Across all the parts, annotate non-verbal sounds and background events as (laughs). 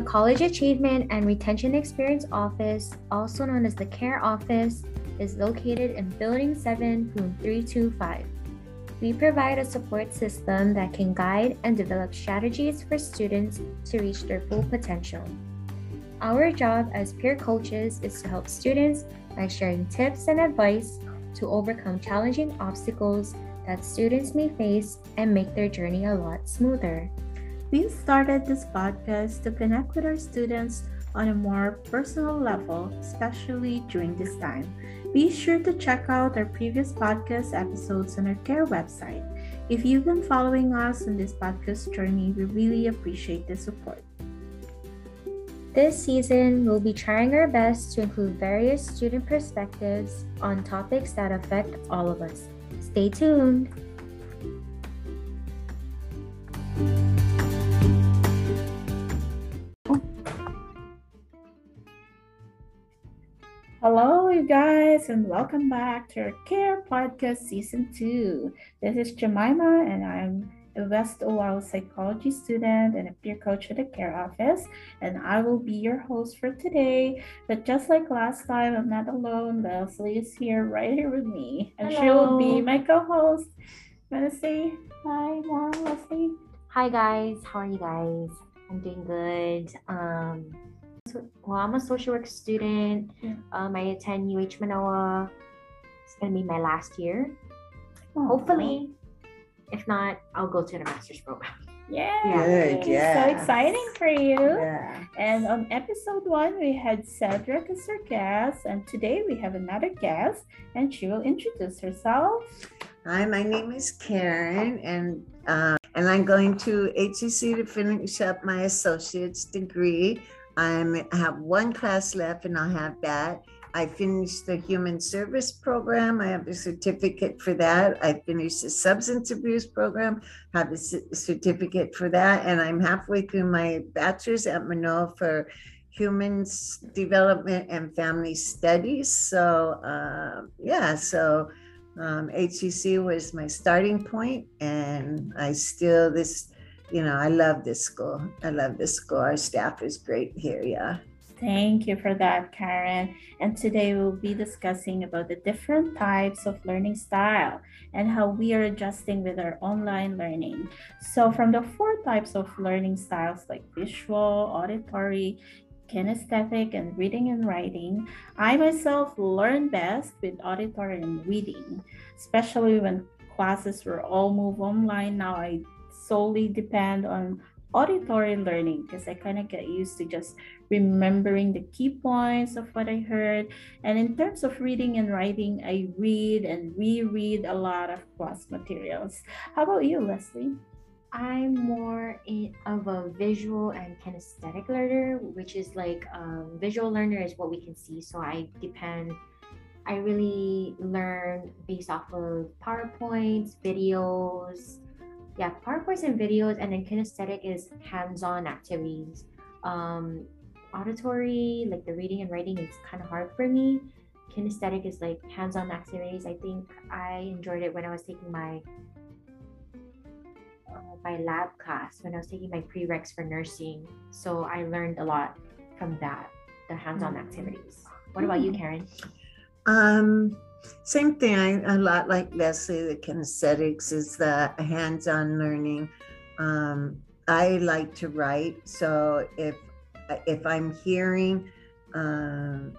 The College Achievement and Retention Experience Office, also known as the CARE Office, is located in Building 7, Room 325. We provide a support system that can guide and develop strategies for students to reach their full potential. Our job as peer coaches is to help students by sharing tips and advice to overcome challenging obstacles that students may face and make their journey a lot smoother. We started this podcast to connect with our students on a more personal level, especially during this time. Be sure to check out our previous podcast episodes on our CARE website. If you've been following us on this podcast journey, we really appreciate the support. This season, we'll be trying our best to include various student perspectives on topics that affect all of us. Stay tuned. Guys, and welcome back to our CARE Podcast Season 2. This is Jemaima, and I'm a West Oahu psychology student and a peer coach at the CARE office, and I will be your host for today. But just like last time, I'm not alone. Lezlee is here, right here with me, and Hello. she will be my co host. Want to say hi, Mom, Lezlee? Hi guys, how are you guys? I'm doing good. Um, well, I'm a social work student. Yeah. Um, I attend UH Manoa. It's gonna be my last year. Aw. Hopefully, if not, I'll go to the master's program. Yeah. Good, yeah. So exciting for you. Yeah. And on episode one, we had Cedric as our guest, and today we have another guest, and she will introduce herself. Hi, my name is Karen, and uh, and I'm going to HCC to finish up my associate's degree. I'm I have one class left, and I'll have that. I finished the human service program. I have a certificate for that. I finished the substance abuse program. Have a c- certificate for that, and I'm halfway through my bachelor's at Manoa for human development and family studies. So uh, yeah, so um, HCC was my starting point, and I still this, you know, I love this school. I love this school. Our staff is great here. Yeah. Thank you for that, Karen. And today we'll be discussing about the different types of learning style and how we are adjusting with our online learning. So, from the four types of learning styles like visual, auditory, kinesthetic, and reading and writing, I myself learn best with auditory and reading, especially when classes were all moved online. Now I solely depend on auditory learning because I kind of get used to just remembering the key points of what I heard. And in terms of reading and writing, I read and reread a lot of class materials. How about you, Lezlee? I'm more of a visual and kinesthetic learner, which is like um, visual learner is what we can see. So I depend, I really learn based off of PowerPoints, videos. Yeah, PowerPoints and videos. And then kinesthetic is hands on activities. Um, auditory, like the reading and writing, is kind of hard for me. Kinesthetic is like hands on activities. I think I enjoyed it when I was taking my uh, my lab class when I was taking my prereqs for nursing. So I learned a lot from that, the hands-on Mm. activities. What about you, Mm. Karen? Um, same thing. I, a lot like Lezlee, the kinesthetics is the hands-on learning. Um, I like to write, so if if I'm hearing um,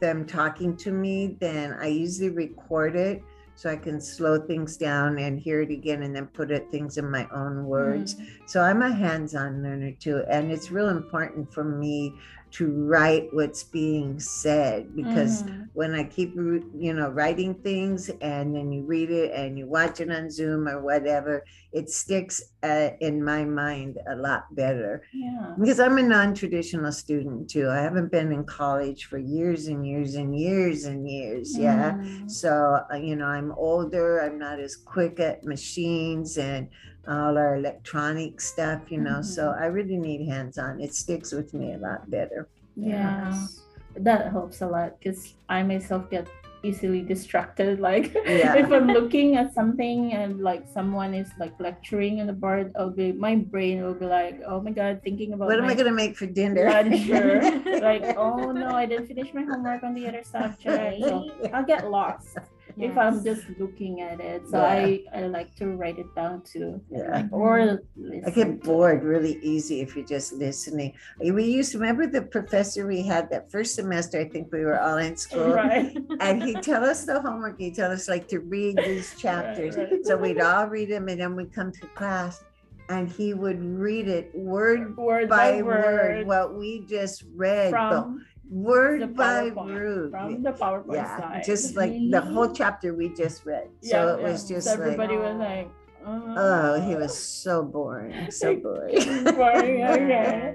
them talking to me, then I usually record it so I can slow things down and hear it again, and then put it things in my own words. So I'm a hands-on learner too, and it's real important for me to write what's being said because Mhm. when I keep, you know, writing things and then you read it and you watch it on Zoom or whatever, it sticks uh, in my mind a lot better. yeah. Because I'm a non traditional student too. I haven't been in college for years and years and years and years. Yeah. Mhm. So, uh, you know, I'm older, I'm not as quick at machines and all our electronic stuff, you know. So Mhm. I really need hands on. It sticks with me a lot better. Yeah. Yes. That helps a lot because I myself get easily distracted. (laughs) Like Yeah. if I'm looking at something and like someone is like lecturing on the board, I'll be my brain will be like, oh my god, thinking about What am I gonna make for dinner? lunch or (laughs) like, oh no, I didn't finish my homework on the other subject. So (laughs) I'll get lost if I'm just looking at it. So Yeah. I, I like to write it down too. Yeah. Or mm, I get to- bored really easy if you're just listening. We used to remember the professor we had that first semester. I think we were all in school. Right. And he'd tell us the homework. He'd tell us like to read (laughs) these chapters. right. So we'd all read them and then we'd come to class and he would read it word Word by by word word. what we just read. From the word by word. From the PowerPoint Yeah, just like the whole (laughs) chapter we just read. So Yeah, it was just So like, everybody was like, oh, he was so boring, so (laughs) boring. (laughs) boring. Okay.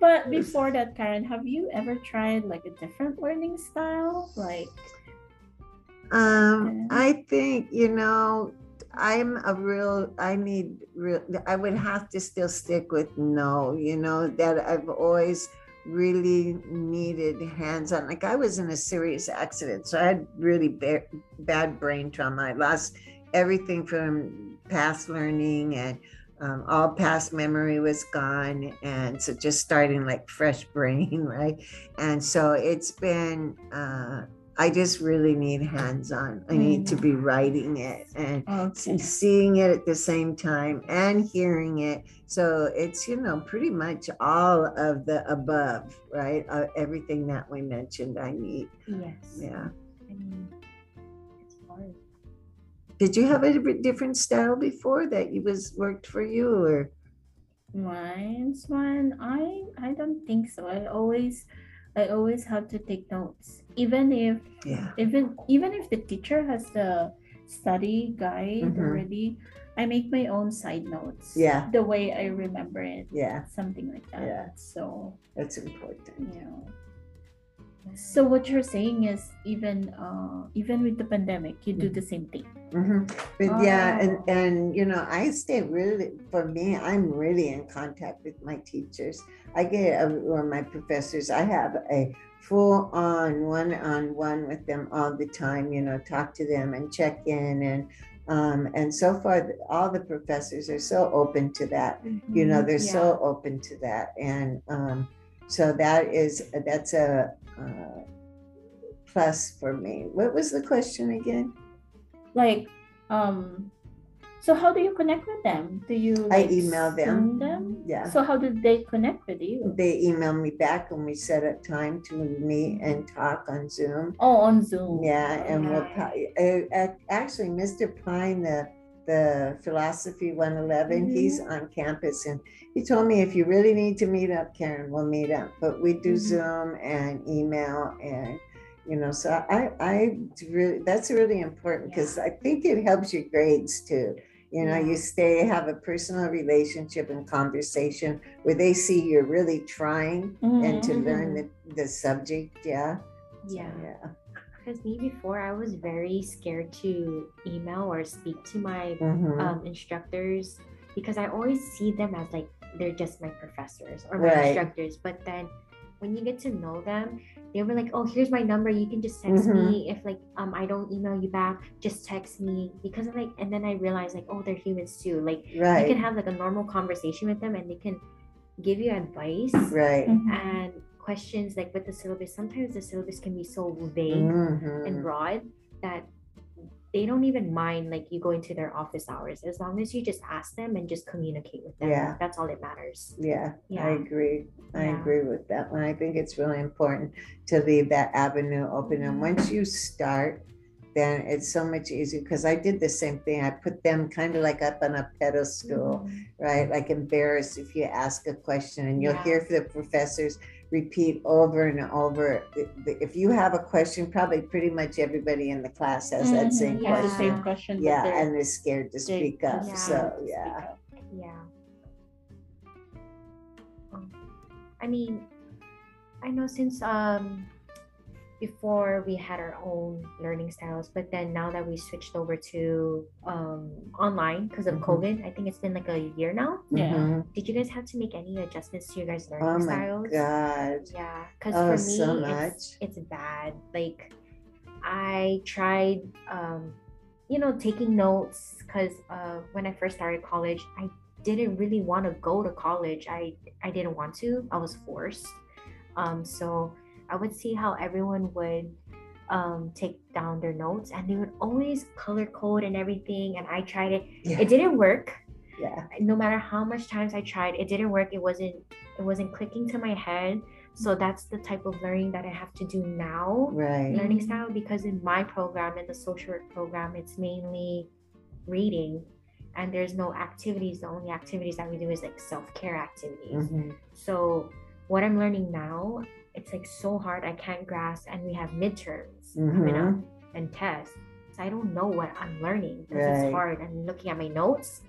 But before that, Karen, have you ever tried like a different learning style? Like, Um, Okay. I think, you know, I'm a real, I need real, I would have to still stick with no, you know, that I've always really needed hands on. Like I was in a serious accident, so I had really ba- bad brain trauma. I lost everything from past learning and um, all past memory was gone. And so just starting like fresh (laughs) brain, right? And so it's been, uh, I just really need hands on. I need to be writing it and okay. seeing it at the same time and hearing it. So it's, you know, pretty much all of the above, right? Uh, everything that we mentioned, I need. Yes. Yeah. I mean, it's hard. Did you have a different style before that you was worked for you or? Mine's one. I I don't think so. I always I always have to take notes. Even if Yeah. even even if the teacher has the study guide Mhm. already, I make my own side notes. Yeah. The way I remember it. Yeah. Something like that. Yeah. So That's important. you know. So what you're saying is even uh even with the pandemic, you do the same thing. hmm But yeah, and Oh. and you know, I stay really. For me, I'm really in contact with my teachers. I get uh, or my professors. I have a full on one on one with them all the time. You know, talk to them and check in and. Um, and so far, all the professors are so open to that. You know, they're Yeah. so open to that, and um, so that is that's a, uh plus for me. What was the question again? Like um so how do you connect with them? Do you I email them. them? Yeah. So how did they connect with you? they email me back and we set up time to meet and talk on Zoom. Oh, on Zoom. Yeah, and we'll uh, actually, Mr. Pine, the the philosophy 111, he's on campus, and he told me if you really need to meet up, Karen, we'll meet up. But we do Mhm. Zoom and email and. You know, so I, I really, that's really important because I think it helps your grades too. You know, you stay, have a personal relationship and conversation where they see you're really trying and to Mhm. learn the, the subject. Yeah. So, Yeah. Yeah. Because me before, I was very scared to email or speak to my Mhm. um, instructors because I always see them as like they're just my professors or my Right. instructors. But then when you get to know them, they were like, "Oh, here's my number. You can just text Mhm. me if like um I don't email you back. Just text me." Because of, like, and then I realized like, oh, they're humans too. Like you can have like a normal conversation with them, and they can give you advice right. And questions like with the syllabus. Sometimes the syllabus can be so vague Mhm. and broad that they don't even mind like you go into their office hours as long as you just ask them and just communicate with them Yeah. that's all that matters Yeah, I agree. I Yeah. agree with that one. I think it's really important to leave that avenue open. And once you start, then it's so much easier because I did the same thing. I put them kind of like up on a pedestal, right? Like embarrassed if you ask a question, and you'll Yeah. hear from the professors repeat over and over. The- the- If you have a question, probably pretty much everybody in the class has that Mhm. same Yeah. Has the question. same question. Yeah, they're- and they're scared to they- speak up. Yeah. So, to speak yeah. up. yeah i mean i know since um before we had our own learning styles but then now that we switched over to um online because of Mhm. covid i think it's been like a year now Yeah. Mhm. did you guys have to make any adjustments to your guys learning Oh my styles God. Yeah, because Oh, for me, so it's, much. it's bad. Like, I tried, um, you know, taking notes because uh, when I first started college, I didn't really want to go to college. I I didn't want to. I was forced. Um, so I would see how everyone would um, take down their notes, and they would always color code and everything. And I tried it. Yeah. It didn't work. Yeah. No matter how much times I tried, it didn't work. It wasn't. It wasn't clicking to my head. So that's the type of learning that I have to do now Right. learning style because in my program in the social work program it's mainly reading and there's no activities the only activities that we do is like self-care activities Mhm. so what i'm learning now it's like so hard i can't grasp and we have midterms coming up and tests so i don't know what i'm learning because Right. it's hard i'm looking at my notes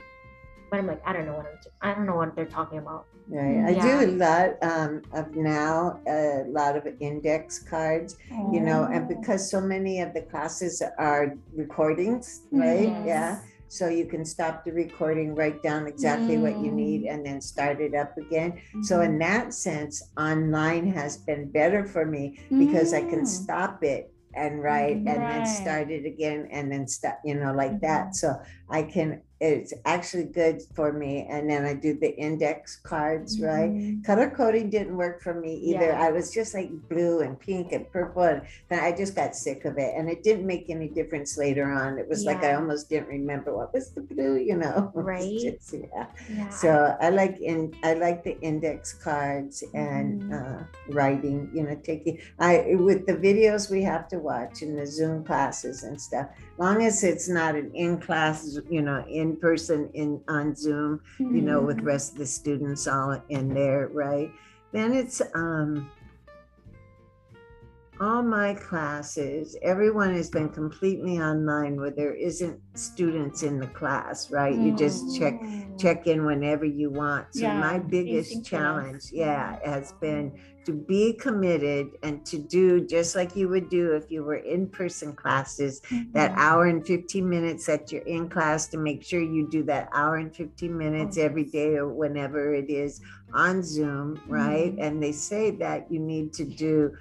but i'm like i don't know what i'm i don't know what they're talking about Right. I Yeah. do a lot um, of now, a lot of index cards, you know, and Oh. because so many of the classes are recordings, right? Mhm. Yeah. So you can stop the recording, write down exactly what you need, Mm. and then start it up again. So, in that sense, online has been better for me because I can Mm. stop it and write and then start it again and then stop, you know, like that. Mhm. So, I can, it's actually good for me. And then I do the index cards, right? Mhm. color coding didn't work for me either. Yeah. I was just like blue and pink and purple, and then I just got sick of it, and it didn't make any difference later on. It was like I almost didn't remember what was the blue, you know? (laughs) Right. just- yeah. yeah So I like in I like the index cards and Mhm. uh, writing. You know, taking I with the videos we have to watch and the Zoom classes and stuff. Long as it's not an in class, you know, in person in on Zoom you know, with Mhm. rest of the students all in there, right? Then it's um all my classes, everyone has been completely online where there isn't students in the class, right? You just check Oh. check in whenever you want. So Yeah, my biggest challenge, yeah, has been to be committed and to do just like you would do if you were in person classes that Mhm. hour and 15 minutes that you're in class to make sure you do that hour and 15 minutes every day or whenever it is on Zoom, right? Mhm. And they say that you need to do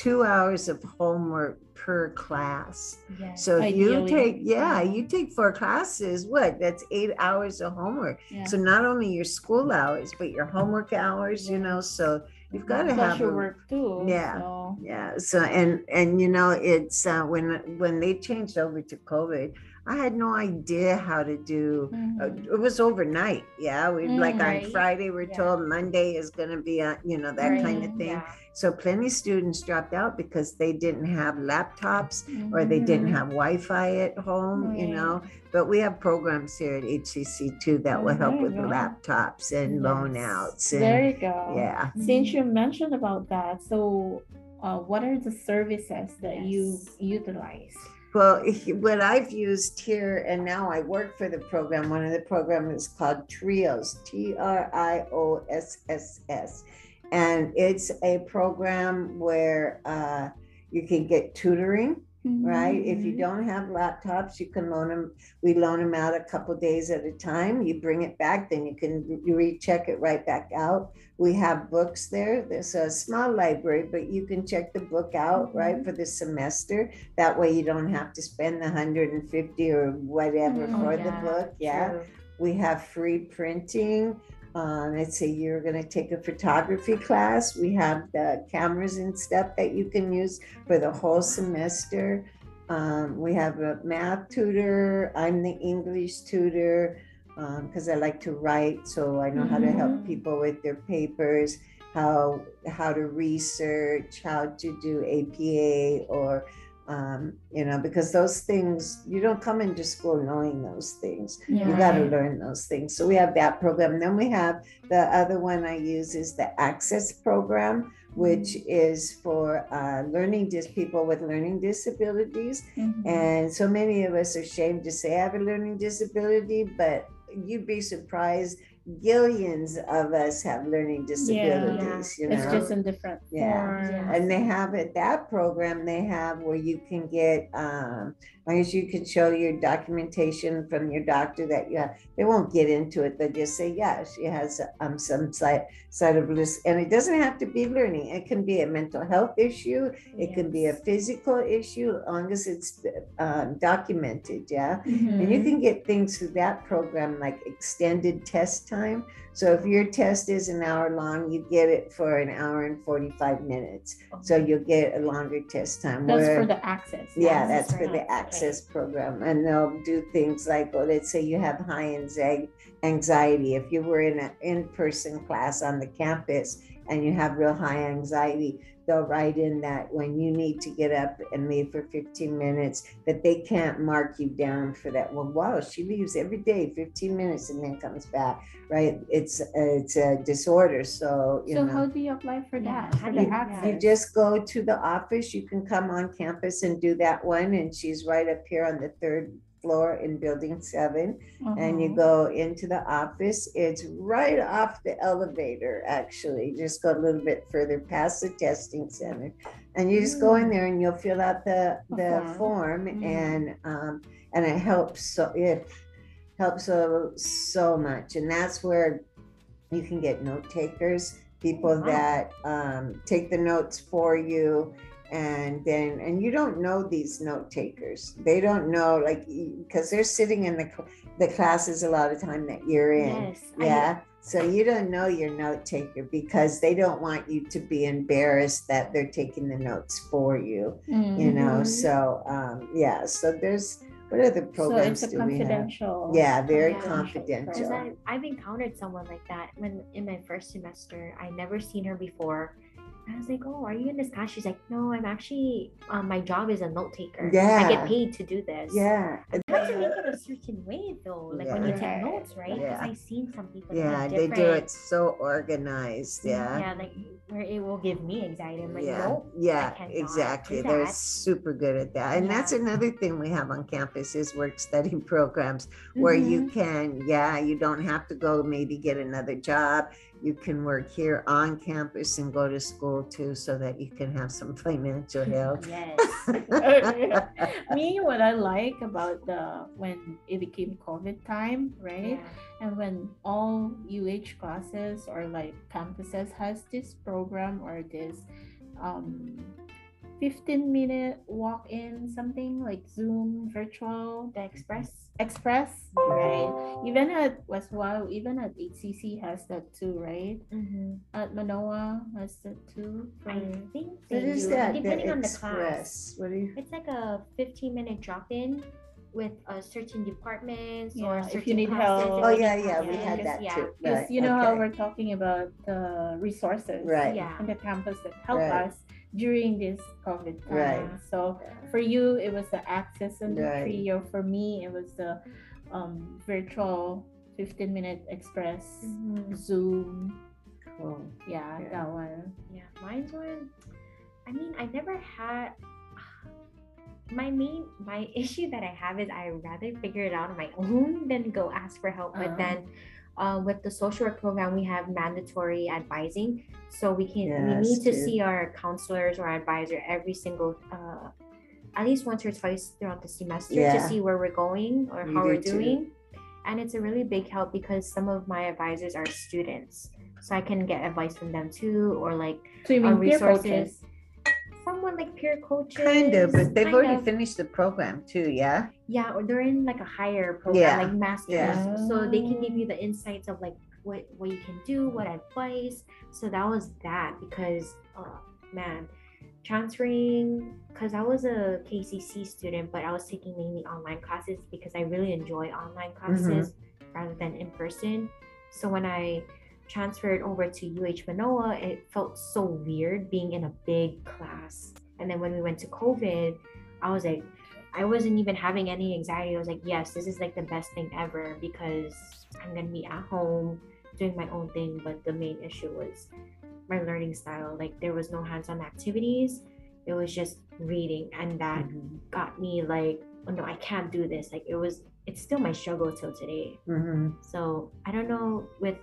two hours of homework per class. Yes. So if you take, yeah, yeah. you take four classes, what? That's eight hours of homework. Yeah. So not only your school hours, but your homework hours, you know, so you've got to have a, work too. Yeah. So. yeah. So and and you know, it's uh, when when they changed over to COVID, I had no idea how to do. Uh, Mhm. it was overnight. Yeah, we like Mm, on. Friday we're Yeah. told Monday is going to be on, you know, that kind of thing. Yeah. So plenty of students dropped out because they didn't have laptops or they didn't Mhm. have Wi-Fi at home, you know. But we have programs here at HCC too that will Oh, help with laptops and loan Yes. outs and There you go. yeah. Since you mentioned about that, so uh, what are the services that you utilize? Well, what I've used here, and now I work for the program. One of the programs is called Trios, T R I O S S S, and it's a program where uh, you can get tutoring. Right? If you Mhm. don't have laptops, you can loan them. We loan them out a couple days at a time. You bring it back, then you can recheck it right back out. We have books there. There's a small library, but you can check the book out right Mhm. for the semester. That way, you don't have to spend the 150 or whatever Mhm. for Oh, the book. Yeah. true. We have free printing. Um, let's say you're going to take a photography class. We have the cameras and stuff that you can use for the whole semester. Um, we have a math tutor. I'm the English tutor because I like to write, so I know how to help Mhm. people with their papers, how how to research, how to do APA or um, you know, because those things you don't come into school knowing those things you got to learn those things. So we have that program. And Then we have the other one I use is the Access program, which is for uh, learning dis people with learning disabilities. Mhm. And so many of us are ashamed to say I have a learning disability, but you'd be surprised. Gillions of us have learning disabilities. You know, It's just in different Yeah. forms. Yeah. and they have at that program they have where you can get um, long as you can show your documentation from your doctor that you have, they won't get into it. They'll just say, yeah, she has um, some side, side of this. And it doesn't have to be learning. It can be a mental health issue. It can be a physical issue, as long as it's um, documented. Yeah. And Mm-hmm. you can get things through that program like extended test time. So if your test is an hour long, you get it for an hour and 45 minutes. So you'll get a longer test time. That's where- for the access. yeah, Access that's for the that, okay. access program. And they'll do things like, well, let's say you have high anxie- anxiety. If you were in an in person class on the campus and you have real high anxiety, they'll write in that when you need to get up and leave for 15 minutes, that they can't mark you down for that. Well, wow, she leaves every day 15 minutes and then comes back, right? It's it's a disorder. So, you So know. how do you apply for that? how do the you- yeah. You just go to the office, you can come on campus and do that one, and she's right up here on the third floor in building seven. And you Uh-huh. go into the office, it's right off the elevator, actually, just go a little bit further past the testing center. And you just go in there and you'll fill out the, the form. form Mm. and, um, and it helps, so it helps so, so much. And that's where you can get note takers, people Wow. that um, take the notes for you. And then, and you don't know these note takers. They don't know, like, because they're sitting in the, the classes a lot of time that you're in. Yes. I- Yeah. So you don't know your note taker because they don't want you to be embarrassed that they're taking the notes for you, you know? Mhm. So, um, yeah. So there's, what other Mm-hmm. So programs it's a do we have? confidential. Yeah, very Yeah. confidential. Because I, I've encountered someone like that when in my first semester. I never seen her before. I was like, "Oh, are you in this class?" She's like, "No, I'm actually. Um, my job is a note taker. Yeah. I get paid to do this." Yeah. You have to make it a certain way though, like when you take notes, right? Because Yeah. I've seen some people. Yeah, it they do it so organized. Yeah. Yeah, like where it will give me anxiety. I'm like, yeah, no, yeah, exactly. They're super good at that, and that's another thing we have on campus is work study (laughs) programs where you Mm-hmm. can, yeah, you don't have to go maybe get another job. You can work here on campus and go to school too, so that you can have some financial (laughs) help. Yes. (laughs) (laughs) Me, what I like about the when it became COVID time, right? Yeah. And when all UH classes or like campuses has this program or this um 15 minute walk in something like Zoom virtual The express. express, right? Even at West Oahu, even at HCC has that too, right? Mm-hmm. At Manoa has that too. I think they do, that? depending the on the class. What do you? It's like a 15 minute drop in with uh, certain departments or Yeah, if you need classes, help. Oh yeah, yeah, we classes, had that yeah. too. Because Right, you know how we're talking about the resources Right. Yeah. in the campus that help Right. us during this COVID time. Right. So for you, it was the access and the Right. trio. For me, it was the um, virtual 15 minute express Mhm. Zoom. Cool. Yeah, Yeah. that one. Yeah, mine's one. I mean, I never had. My main, my (laughs) issue that I have is I rather figure it out on my own than go ask for help. But Uh-huh. then, uh, with the social work program, we have mandatory advising, so we can we need to too. see our counselors or advisor every single, uh, at least once or twice throughout the semester to see where we're going or You how we're do too. doing. And it's a really big help because some of my advisors are students, so I can get advice from them too, or like So you mean on peer resources. Someone like peer coaches. Kind of, but they've already of. finished the program too. Yeah. Yeah, or they're in like a higher program, Yeah, like masters. yeah. So they can give you the insights of like what what you can do, what advice. So that was that because oh man, transferring because I was a KCC student, but I was taking mainly online classes because I really enjoy online mm-hmm. classes rather than in person. So when I transferred over to UH Manoa, it felt so weird being in a big class. And then when we went to COVID, I was like, I wasn't even having any anxiety. I was like, yes, this is like the best thing ever because I'm gonna be at home doing my own thing. But the main issue was my learning style. Like there was no hands-on activities. It was just reading, and that Mhm. got me like, oh no, I can't do this. Like it was, it's still my struggle till today. Mhm. So I don't know with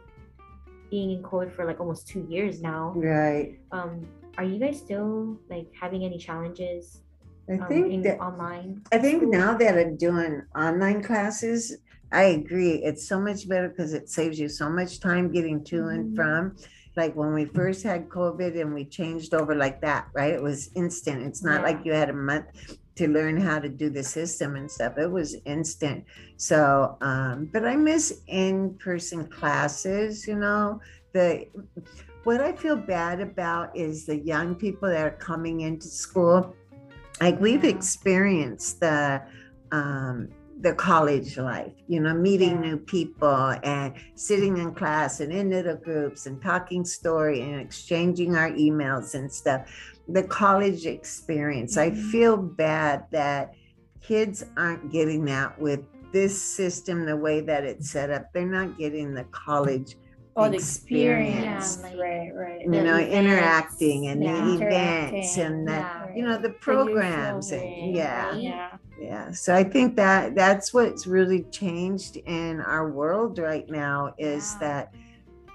being in code for like almost two years now. Right. Um, are you guys still like having any challenges I um, think in that online. I think school. now that I'm doing online classes, I agree. It's so much better because it saves you so much time getting to and Mhm. from. Like when we first had COVID and we changed over like that, right? It was instant. It's not Yeah. like you had a month to learn how to do the system and stuff. It was instant. So, um, but I miss in-person classes, you know, the what I feel bad about is the young people that are coming into school. Like we've experienced the um, the college life, you know, meeting new people and sitting in class and in little groups and talking story and exchanging our emails and stuff. The college experience. I Mhm. feel bad that kids aren't getting that with this system, the way that it's set up. They're not getting the college Oh, the experience. experience. Yeah, like- right, right. you The know, events, interacting and yeah. the events and the, Yeah. you know, the The programs and yeah. Yeah. yeah. So I think that that's what's really changed in our world right now is Yeah. that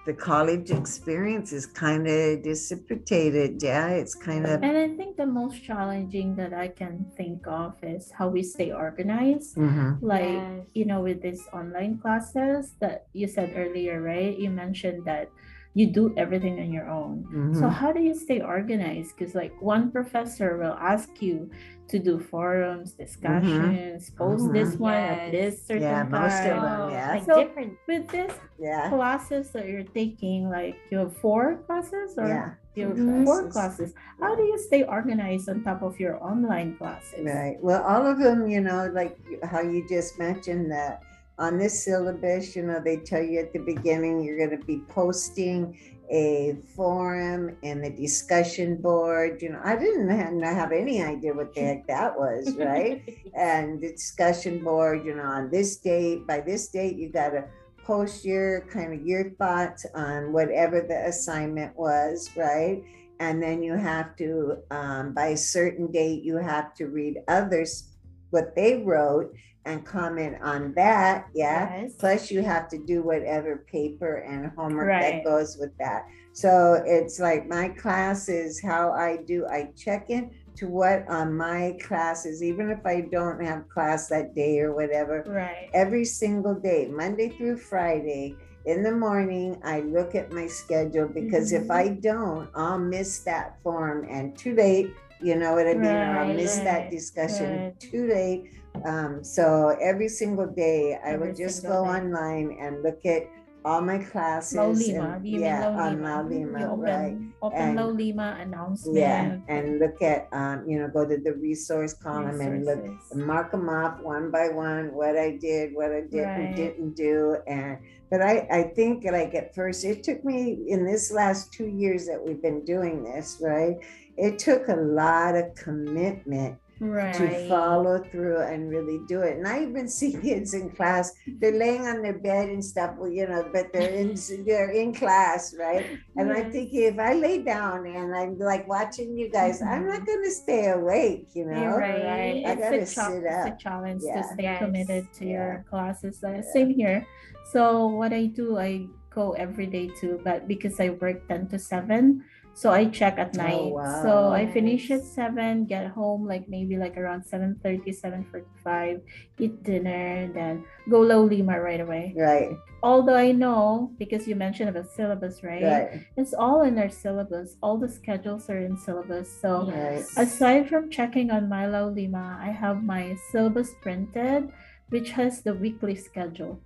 the college experience is kind of dissipated. Yeah, it's kind of And I think the most challenging that I can think of is how we stay organized. Mhm. Like, Yes. you know, with these online classes that you said earlier, right? You mentioned that you do everything on your own. So Mhm. how do you stay organized? Because like one professor will ask you to do forums, discussions, post this Mhm. one at Yes. this certain Yeah, most of them, yeah. Like So- different. With this yeah, classes that you're taking, like you have four classes or yeah, you have Mhm. four classes. How do you stay organized on top of your online classes? right. Well, all of them, you know, like how you just mentioned that on this syllabus, you know, they tell you at the beginning you're going to be posting a forum and a discussion board. You know, I didn't have, any idea what the heck that was, (laughs) right? and the discussion board, you know, on this date, by this date, you got to post your kind of your thoughts on whatever the assignment was, right? And then you have to, um, by a certain date, you have to read others what they wrote and comment on that. Yeah. Yes. Plus, you have to do whatever paper and homework Right. that goes with that. So it's like my class is how I do, I check in to what on my classes, even if I don't have class that day or whatever, Right. every single day, Monday through Friday, in the morning, I look at my schedule because if Mhm. I don't, I'll miss that form and too late. You know what I mean? or I'll Right, miss that discussion right. too late. Um, so every single day, I Every would just go day. online and look at all my classes. Laulima. and- yeah, on? Laulima, You open, right? open And- Laulima announcement. Yeah, and look at, um, you know, go to the resource column and look and mark them off one by one, what I did, what I did Right. didn't do. And, but I, I think like at first, it took me in this last two years that we've been doing this, right? It took a lot of commitment Right. to follow through and really do it. And I even see (laughs) kids in class, they're laying on their bed and stuff, well, you know, but they're in, (laughs) they're in class, right? And I'm thinking, if I lay down and I'm like watching you guys, I'm not going to stay awake, you know? You're right. Right. I It's, gotta sit it's a challenge Yeah. to stay Yes. committed to Yeah. your classes. Uh, Yeah. Same here. So what I do, I go every day too, but because I work 10 to 7, so I check at night. So I finish at 7, get home like maybe like around 7.30, 7.45, eat dinner, then go Laulima right away. Right, Although I know, because you mentioned about syllabus, right? right, It's all in our syllabus. All the schedules are in syllabus. So right. Aside from checking on my Laulima, I have my syllabus printed, which has the weekly schedule.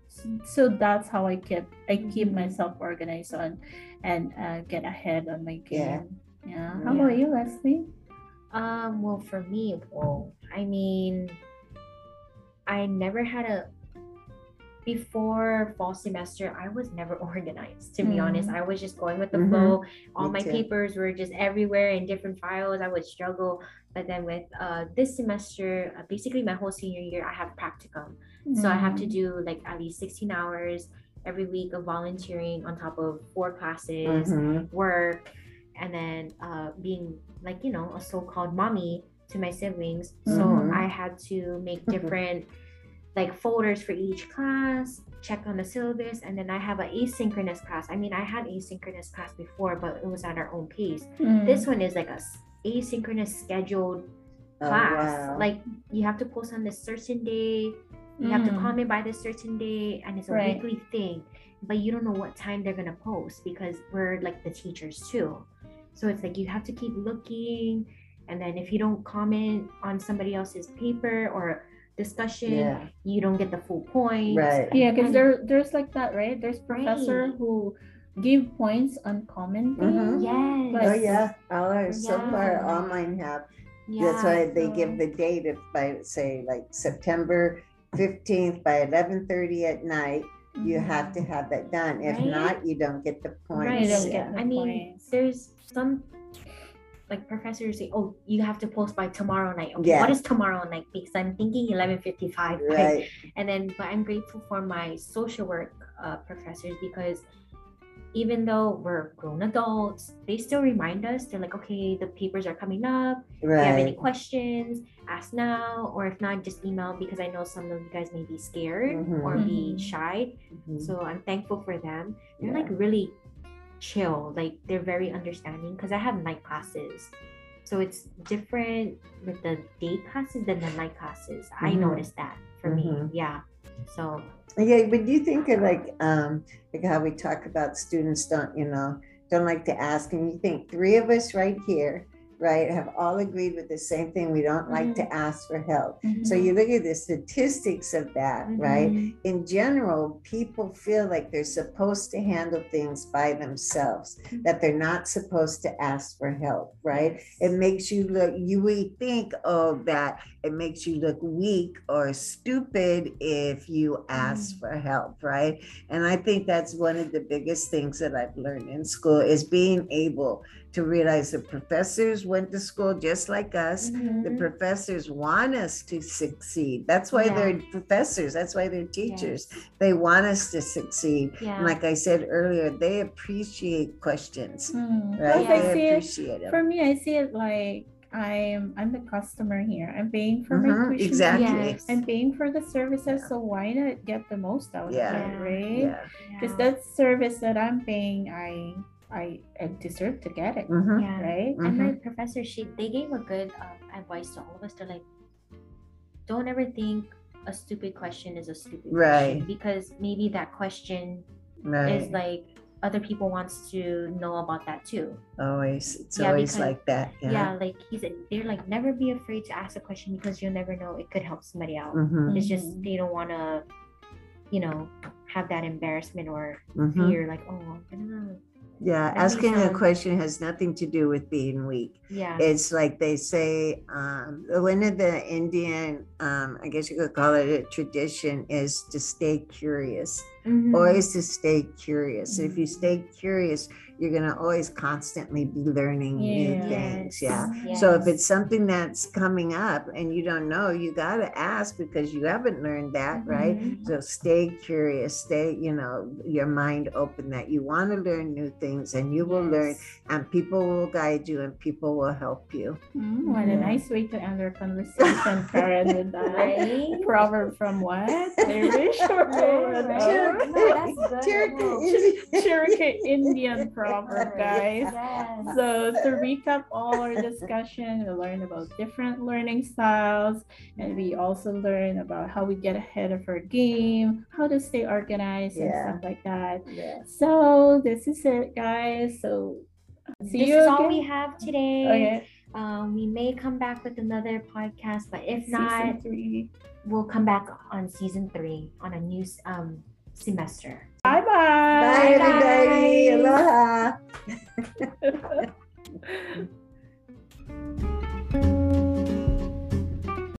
So that's how I keep I keep Mhm. myself organized on and uh, get ahead on my Yeah. game. Yeah. How about you, Lezlee? Um, well, for me, well, I mean, I never had a before fall semester. I was never (laughs) organized, to be honest. I was just going with the Mhm. flow. All Me my too. papers were just everywhere in different files. I would struggle, but then with uh this semester, uh, basically my whole senior year, I have practicum, so I have to Mm. do like at least sixteen hours every week of volunteering on top of four classes Mhm. work and then uh, being like you know a so-called mommy to my siblings so Mhm. i had to make different like folders for each class check on the syllabus and then i have an asynchronous class i mean i had asynchronous class before but it was at our own pace Mm. this one is like a asynchronous scheduled Oh, class. wow. Like you have to post on this certain day, you have to Mm. comment by this certain day, and it's a Right. weekly thing. But you don't know what time they're gonna post because we're like the teachers too. So it's like you have to keep looking, and then if you don't comment on somebody else's paper or discussion, Yeah. you don't get the full point. Right. Yeah, because there there's like that, right? There's professor Right. who give points on commenting. Mhm. Yes. But- Oh yeah, all our so far Yeah. all mine have. Yeah. That's why they give the date if by say like September fifteenth by eleven thirty at night. You have to have that done. If Right. not, you don't get the points. Right. You don't get the I mean, points. there's some like professors say, "Oh, you have to post by tomorrow night." Okay, Yeah. what is tomorrow night? Because I'm thinking 11:55. Right? Right. And then, but I'm grateful for my social work uh, professors because even though we're grown adults, they still remind us. They're like, "Okay, the papers are coming up. If you have any questions, ask now, or if not, just email because I know some of you guys may be scared or be Mhm. shy." Mhm. So I'm thankful for them. They're Yeah. like really chill. Like they're very understanding because I have night classes. So it's different with the day classes than the night classes. I Mhm. noticed that for me. Mhm. Yeah. So. Yeah, but do you think of like um like how we talk about students don't, you know, don't like to ask and you think three of us right here, right, have all agreed with the same thing. We don't like to ask for help. So Mhm. you look at the statistics of that, right? mhm. in general, people feel like they're supposed to handle things by themselves, that they're not supposed to ask for help, right? It makes you look, you would think, oh, that it makes you look weak or stupid if you ask for help, right? And I think that's one of the biggest things that I've learned in school is being able to realize the professors went to school just like us the Mhm. professors want us to succeed. That's why Yeah. they're professors. That's why they're teachers. Yes. They want us to succeed. Yeah. And like I said earlier, they appreciate questions, Mm. right? Plus, I Yeah. They see it appreciate them. for me. I see it like I'm I'm the customer here. I'm paying for my Mhm, tuition. exactly. Yes. I'm paying for the services, so why not get the most out Yeah. of it, right? Yeah. Because Yeah. that service that I'm paying, I I, I deserve to get it, Mhm. Yeah. right? And my professor, she they gave a good um, advice to all of us. They're like, don't ever think a stupid question is a stupid Right. question because maybe that question Right. is like other people wants to know about that too. always. It's Yeah, always because- like that. Yeah, Yeah. like he said, they're like never be afraid to ask a question because you'll never know it could help somebody out. Mhm, It's just Mhm. they don't want to, you know, have that embarrassment or mhm. fear. Like, oh, I don't know. Yeah. That Asking a question has nothing to do with being weak. Yeah. it's like they say um, one of the indian um, i guess you could call it a tradition is to stay curious Mhm. always to stay curious if you Mhm. stay curious you're going to always constantly be learning new Yeah. things Yes. yeah so if it's something that's coming up and you don't know you got to ask because you haven't learned that right Mhm. so stay curious stay you know your mind open that you want to learn new things and you will learn and people will guide you and people will help you. Mm, what a nice way to end our conversation, Karen, with that. (laughs) Right? Proverb from what? Irish or Right, right. No, that's good. Cherokee Cherokee Indian proverb, (laughs) (laughs) guys. Yes. So to recap all our discussion, we learned about different learning styles, and we also learned about how we get ahead of our game, how to stay organized, and stuff like that. Yes. So this is it, guys. So see this you is all we have today. Okay. Um, we may come back with another podcast, but if Season not, three. we'll come back on season three on a new um semester. Bye-bye. Bye, everybody. Bye. Aloha. (laughs)